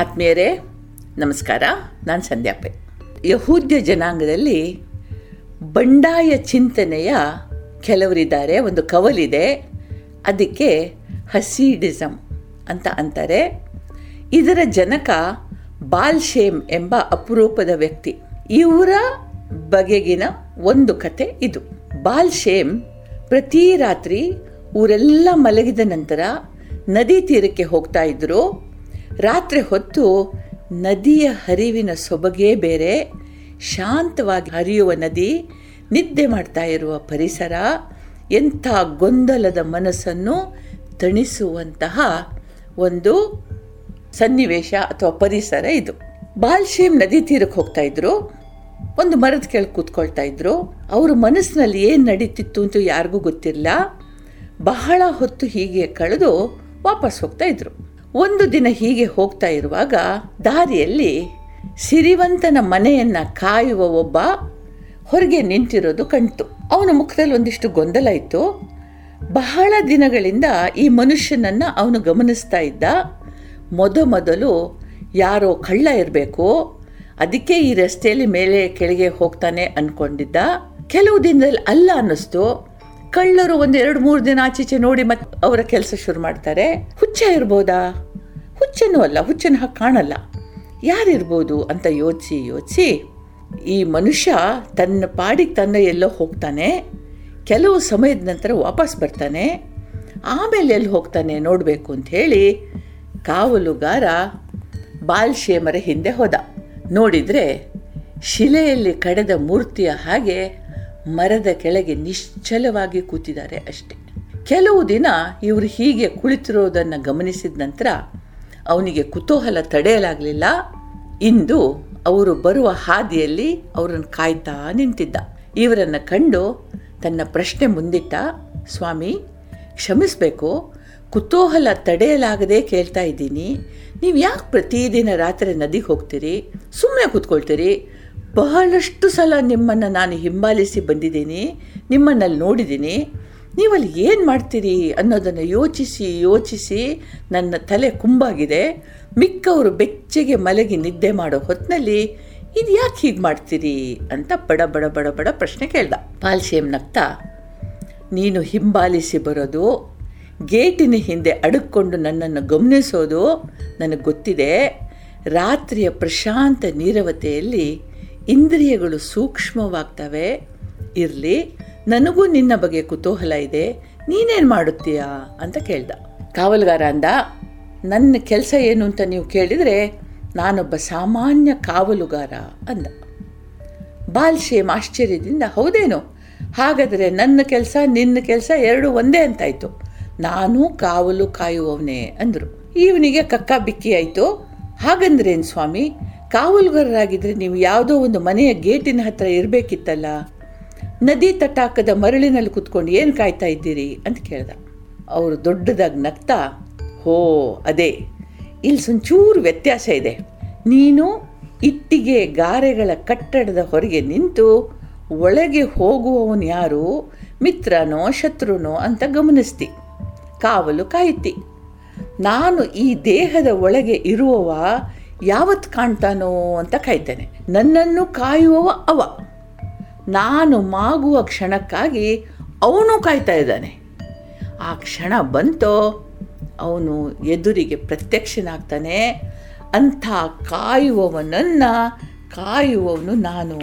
ಆತ್ಮೀಯರೇ, ನಮಸ್ಕಾರ. ನಾನು ಸಂಧ್ಯಾಪೆ ಯಹೂದ್ಯ ಜನಾಂಗದಲ್ಲಿ ಬಂಡಾಯ ಚಿಂತನೆಯ ಕೆಲವರಿದ್ದಾರೆ, ಒಂದು ಕವಲಿದೆ. ಅದಕ್ಕೆ ಹಸೀಡಿಸಮ್ ಅಂತ ಅಂತಾರೆ. ಇದರ ಜನಕ ಬಾಲ್ಶೇಮ್ ಎಂಬ ಅಪರೂಪದ ವ್ಯಕ್ತಿ. ಇವರ ಬಗೆಗಿನ ಒಂದು ಕತೆ ಇದು. ಬಾಲ್ಶೇಮ್ ಪ್ರತಿ ರಾತ್ರಿ ಊರೆಲ್ಲ ಮಲಗಿದ ನಂತರ ನದಿ ತೀರಕ್ಕೆ ಹೋಗ್ತಾ ಇದ್ರು. ರಾತ್ರಿ ಹೊತ್ತು ನದಿಯ ಹರಿವಿನ ಸೊಬಗೇ ಬೇರೆ, ಶಾಂತವಾಗಿ ಹರಿಯುವ ನದಿ, ನಿದ್ದೆ ಮಾಡ್ತಾ ಇರುವ ಪರಿಸರ, ಎಂಥ ಗೊಂದಲದ ಮನಸ್ಸನ್ನು ತಣಿಸುವಂತಹ ಒಂದು ಸನ್ನಿವೇಶ ಅಥವಾ ಪರಿಸರ ಇದು. ಬಾಲ್ಶೇಮ್ ನದಿ ತೀರಕ್ಕೆ ಹೋಗ್ತಾ ಇದ್ರು. ಒಂದು ಮರದ ಕೆಳಗೆ ಕೂತ್ಕೊಳ್ತಾ ಇದ್ರು. ಅವ್ರ ಮನಸ್ಸಿನಲ್ಲಿ ಏನು ನಡೀತಿತ್ತು ಅಂತ ಯಾರಿಗೂ ಗೊತ್ತಿಲ್ಲ ಬಹಳ ಹೊತ್ತು ಹೀಗೆ ಕಳೆದು ವಾಪಸ್ ಹೋಗ್ತಾ ಇದ್ರು. ಒಂದು ದಿನ ಹೀಗೆ ಹೋಗ್ತಾ ಇರುವಾಗ ದಾರಿಯಲ್ಲಿ ಸಿರಿವಂತನ ಮನೆಯನ್ನ ಕಾಯುವ ಒಬ್ಬ ಹೊರಗೆ ನಿಂತಿರೋದು ಕಣ್ತು ಅವನ ಮುಖದಲ್ಲಿ ಒಂದಿಷ್ಟು ಗೊಂದಲ ಇತ್ತು. ಬಹಳ ದಿನಗಳಿಂದ ಈ ಮನುಷ್ಯನನ್ನು ಅವನು ಗಮನಿಸ್ತಾ ಇದ್ದ. ಮೊದಮೊದಲು ಯಾರೋ ಕಳ್ಳ ಇರಬೇಕು. ಅದಕ್ಕೆ ಈ ರಸ್ತೆಯಲ್ಲಿ ಮೇಲೆ ಕೆಳಗೆ ಹೋಗ್ತಾನೆ ಅಂದ್ಕೊಂಡಿದ್ದ ಕೆಲವು ದಿನದಲ್ಲಿ ಅಲ್ಲ ಅನ್ನಿಸ್ತು. ಕಳ್ಳರು ಒಂದು ಎರಡು ಮೂರು ದಿನ ಆಚೀಚೆ ನೋಡಿ ಮತ್ತೆ ಅವರ ಕೆಲಸ ಶುರು ಮಾಡ್ತಾರೆ. ಹುಚ್ಚ ಇರ್ಬೋದಾ? ಹುಚ್ಚನೂ ಅಲ್ಲ, ಹುಚ್ಚನ ಹಾಗೆ ಕಾಣಲ್ಲ. ಯಾರಿರ್ಬೋದು ಅಂತ ಯೋಚಿಸಿ ಯೋಚಿಸಿ ಈ ಮನುಷ್ಯ ತನ್ನ ಪಾಡಿಗೆ ತನ್ನ ಎಲ್ಲೋ ಹೋಗ್ತಾನೆ, ಕೆಲವು ಸಮಯದ ನಂತರ ವಾಪಸ್ ಬರ್ತಾನೆ, ಆಮೇಲೆ ಎಲ್ಲಿ ಹೋಗ್ತಾನೆ ನೋಡಬೇಕು ಅಂತ ಹೇಳಿ ಕಾವಲುಗಾರ ಬಾಲ್ಶೇಮರ ಹಿಂದೆ ಹೋದ. ನೋಡಿದರೆ ಶಿಲೆಯಲ್ಲಿ ಕಡೆದ ಮೂರ್ತಿಯ ಹಾಗೆ ಮರದ ಕೆಳಗೆ ನಿಶ್ಚಲವಾಗಿ ಕೂತಿದ್ದಾರೆ ಅಷ್ಟೆ. ಕೆಲವು ದಿನ ಇವರು ಹೀಗೆ ಕುಳಿತಿರೋದನ್ನು ಗಮನಿಸಿದ ನಂತರ ಅವನಿಗೆ ಕುತೂಹಲ ತಡೆಯಲಾಗಲಿಲ್ಲ. ಇಂದು ಅವರು ಬರುವ ಹಾದಿಯಲ್ಲಿ ಅವರನ್ನು ಕಾಯ್ತಾ ನಿಂತಿದ್ದ. ಇವರನ್ನು ಕಂಡು ತನ್ನ ಪ್ರಶ್ನೆ ಮುಂದಿಟ್ಟ, ಸ್ವಾಮಿ, ಕ್ಷಮಿಸಬೇಕು, ಕುತೂಹಲ ತಡೆಯಲಾಗದೆ ಕೇಳ್ತಾ ಇದ್ದೀನಿ. ನೀವು ಯಾಕೆ ಪ್ರತಿದಿನ ರಾತ್ರಿ ನದಿಗೆ ಹೋಗ್ತೀರಿ? ಸುಮ್ಮನೆ ಕೂತ್ಕೊಳ್ತೀರಿ? ಬಹಳಷ್ಟು ಸಲ ನಿಮ್ಮನ್ನು ನಾನು ಹಿಂಬಾಲಿಸಿ ಬಂದಿದ್ದೀನಿ, ನಿಮ್ಮನ್ನಲ್ಲಿ ನೋಡಿದ್ದೀನಿ. ನೀವಲ್ಲಿ ಏನು ಮಾಡ್ತೀರಿ ಅನ್ನೋದನ್ನು ಯೋಚಿಸಿ ಯೋಚಿಸಿ ನನ್ನ ತಲೆ ಕುಂಬಾಗಿದೆ. ಮಿಕ್ಕವರು ಬೆಚ್ಚಗೆ ಮಲಗಿ ನಿದ್ದೆ ಮಾಡೋ ಹೊತ್ತಿನಲ್ಲಿ ಇದು ಯಾಕೆ ಹೀಗೆ ಮಾಡ್ತೀರಿ? ಅಂತ ಬಡ ಬಡ ಬಡ ಬಡ ಪ್ರಶ್ನೆ ಕೇಳ್ದ. ಪಾಲ್ಶೇಮ್ ನಗ್ತಾ, ನೀನು ಹಿಂಬಾಲಿಸಿ ಬರೋದು, ಗೇಟಿನ ಹಿಂದೆ ಅಡುಕೊಂಡು ನನ್ನನ್ನು ಗಮನಿಸೋದು ನನಗೆ ಗೊತ್ತಿದೆ. ರಾತ್ರಿಯ ಪ್ರಶಾಂತ ನೀರವತೆಯಲ್ಲಿ ಇಂದ್ರಿಯಗಳು ಸೂಕ್ಷ್ಮವಾಗ್ತವೆ. ಇರಲಿ, ನನಗೂ ನಿನ್ನ ಬಗ್ಗೆ ಕುತೂಹಲ ಇದೆ, ನೀನೇನು ಮಾಡುತ್ತೀಯಾ ಅಂತ ಕೇಳ್ದ. ಕಾವಲುಗಾರ ಅಂದ, ನನ್ನ ಕೆಲಸ ಏನು ಅಂತ ನೀವು ಕೇಳಿದರೆ ನಾನೊಬ್ಬ ಸಾಮಾನ್ಯ ಕಾವಲುಗಾರ ಅಂದ. ಬಾಲ್ಶೇಮ್ ಆಶ್ಚರ್ಯದಿಂದ, ಹೌದೇನು? ಹಾಗಾದರೆ ನನ್ನ ಕೆಲಸ, ನಿನ್ನ ಕೆಲಸ ಎರಡು ಒಂದೇ ಅಂತಾಯ್ತು. ನಾನು ಕಾವಲು ಕಾಯುವವನೇ ಅಂದರು. ಇವನಿಗೆ ಕಕ್ಕ ಬಿಕ್ಕಿ ಆಯಿತು. ಹಾಗಂದ್ರೇನು ಸ್ವಾಮಿ? ಕಾವಲುಗಾರರಾಗಿದ್ದರೆ ನೀವು ಯಾವುದೋ ಒಂದು ಮನೆಯ ಗೇಟಿನ ಹತ್ರ ಇರಬೇಕಿತ್ತಲ್ಲ? ನದಿ ತಟಾಕದ ಮರಳಿನಲ್ಲಿ ಕುತ್ಕೊಂಡು ಏನು ಕಾಯ್ತಾ ಇದ್ದೀರಿ? ಅಂತ ಕೇಳ್ದ. ಅವರು ದೊಡ್ಡದಾಗಿ ನಗ್ತಾ, ಹೋ, ಅದೇ. ಇಲ್ಲಿ ಸುಂಚೂರು ವ್ಯತ್ಯಾಸ ಇದೆ. ನೀನು ಇಟ್ಟಿಗೆ ಗಾರೆಗಳ ಕಟ್ಟಡದ ಹೊರಗೆ ನಿಂತು ಒಳಗೆ ಹೋಗುವವನು ಯಾರು? ಮಿತ್ರನೋ, ಶತ್ರುನೋ ಅಂತ ಗಮನಿಸ್ತಿ. ಕಾವಲು ಕಾಯುತ್ತಿ ನಾನು ಈ ದೇಹದ ಒಳಗೆ ಇರುವವ ಯಾವತ್ತು ಕಾಣ್ತಾನೋ ಅಂತ ಕಾಯ್ತೇನೆ. ನನ್ನನ್ನು ಕಾಯುವವ ಅವ. ನಾನು ಮಾಗುವ ಕ್ಷಣಕ್ಕಾಗಿ ಅವನು ಕಾಯ್ತಾ ಇದ್ದಾನೆ. ಆ ಕ್ಷಣ ಬಂತೋ ಅವನು ಎದುರಿಗೆ ಪ್ರತ್ಯಕ್ಷನಾಗ್ತಾನೆ. ಅಂಥ ಕಾಯುವವನನ್ನು ಕಾಯುವವನು ನಾನು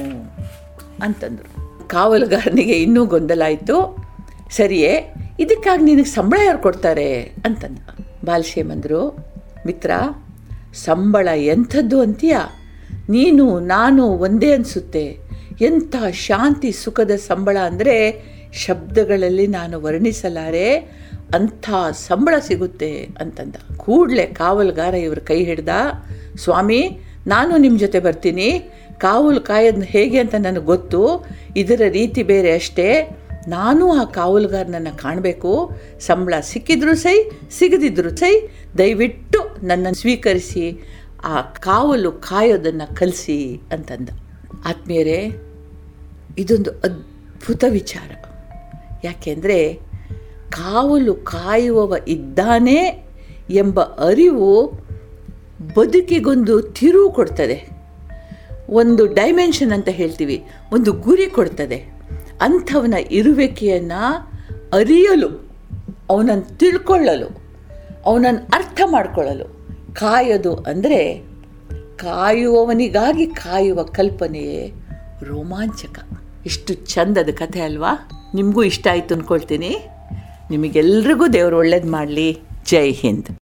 ಅಂತಂದರು. ಕಾವಲುಗಾರನಿಗೆ ಇನ್ನೂ ಗೊಂದಲ ಆಯಿತು ಸರಿಯೇ, ಇದಕ್ಕಾಗಿ ನಿನಗೆ ಸಂಬಳ ಯಾರು ಕೊಡ್ತಾರೆ ಅಂತಂದ. ಬಾಲ್ಶೇಮಂದರು, ಮಿತ್ರ ಸಂಬಳ ಎಂಥದ್ದು ಅಂತೀಯ? ನೀನು, ನಾನು ಒಂದೇ ಅನಿಸುತ್ತೆ. ಎಂಥ ಶಾಂತಿ ಸುಖದ ಸಂಬಳ ಅಂದರೆ ಶಬ್ದಗಳಲ್ಲಿ ನಾನು ವರ್ಣಿಸಲಾರೆ, ಅಂಥ ಸಂಬಳ ಸಿಗುತ್ತೆ ಅಂತಂದ. ಕೂಡಲೇ ಕಾವಲುಗಾರ ಇವ್ರ ಕೈ ಹಿಡ್ದ, ಸ್ವಾಮಿ, ನಾನು ನಿಮ್ಮ ಜೊತೆ ಬರ್ತೀನಿ. ಕಾವಲು ಕಾಯೋದು ಹೇಗೆ ಅಂತ ನನಗೆ ಗೊತ್ತು. ಇದರ ರೀತಿ ಬೇರೆ ಅಷ್ಟೇ. ನಾನು ಆ ಕಾವಲುಗಾರನನ್ನು ಕಾಣಬೇಕು. ಸಂಬಳ ಸಿಕ್ಕಿದ್ರೂ ಸೈ, ಸಿಗದಿದ್ರು ಸೈ, ದಯವಿಟ್ಟು ನನ್ನನ್ನು ಸ್ವೀಕರಿಸಿ, ಆ ಕಾವಲು ಕಾಯೋದನ್ನು ಕಲಿಸಿ ಅಂತಂದ. ಆತ್ಮೀಯರೇ, ಇದೊಂದು ಅದ್ಭುತ ವಿಚಾರ. ಯಾಕೆಂದರೆ, ಕಾವಲು ಕಾಯುವವ ಇದ್ದಾನೆ ಎಂಬ ಅರಿವು ಬದುಕಿಗೊಂದು ತಿರುವು ಕೊಡ್ತದೆ. ಒಂದು ಡೈಮೆನ್ಷನ್ ಅಂತ ಹೇಳ್ತೀವಿ, ಒಂದು ಗುರಿ ಕೊಡ್ತದೆ. ಅಂಥವನ ಇರುವಿಕೆಯನ್ನು ಅರಿಯಲು, ಅವನನ್ನು ತಿಳ್ಕೊಳ್ಳಲು, ಅವನನ್ನು ಅರ್ಥ ಮಾಡಿಕೊಳ್ಳಲು. ಕಾಯೋದು ಅಂದರೆ ಕಾಯುವವನಿಗಾಗಿ ಕಾಯುವ ಕಲ್ಪನೆಯೇ ರೋಮಾಂಚಕ. ಇಷ್ಟು ಚಂದದ ಕಥೆ ಅಲ್ವಾ? ನಿಮಗೂ ಇಷ್ಟ ಆಯಿತು ಅಂದ್ಕೊಳ್ತೀನಿ ನಿಮಗೆಲ್ರಿಗೂ ದೇವರು ಒಳ್ಳೇದು ಮಾಡಲಿ. ಜೈ ಹಿಂದ್.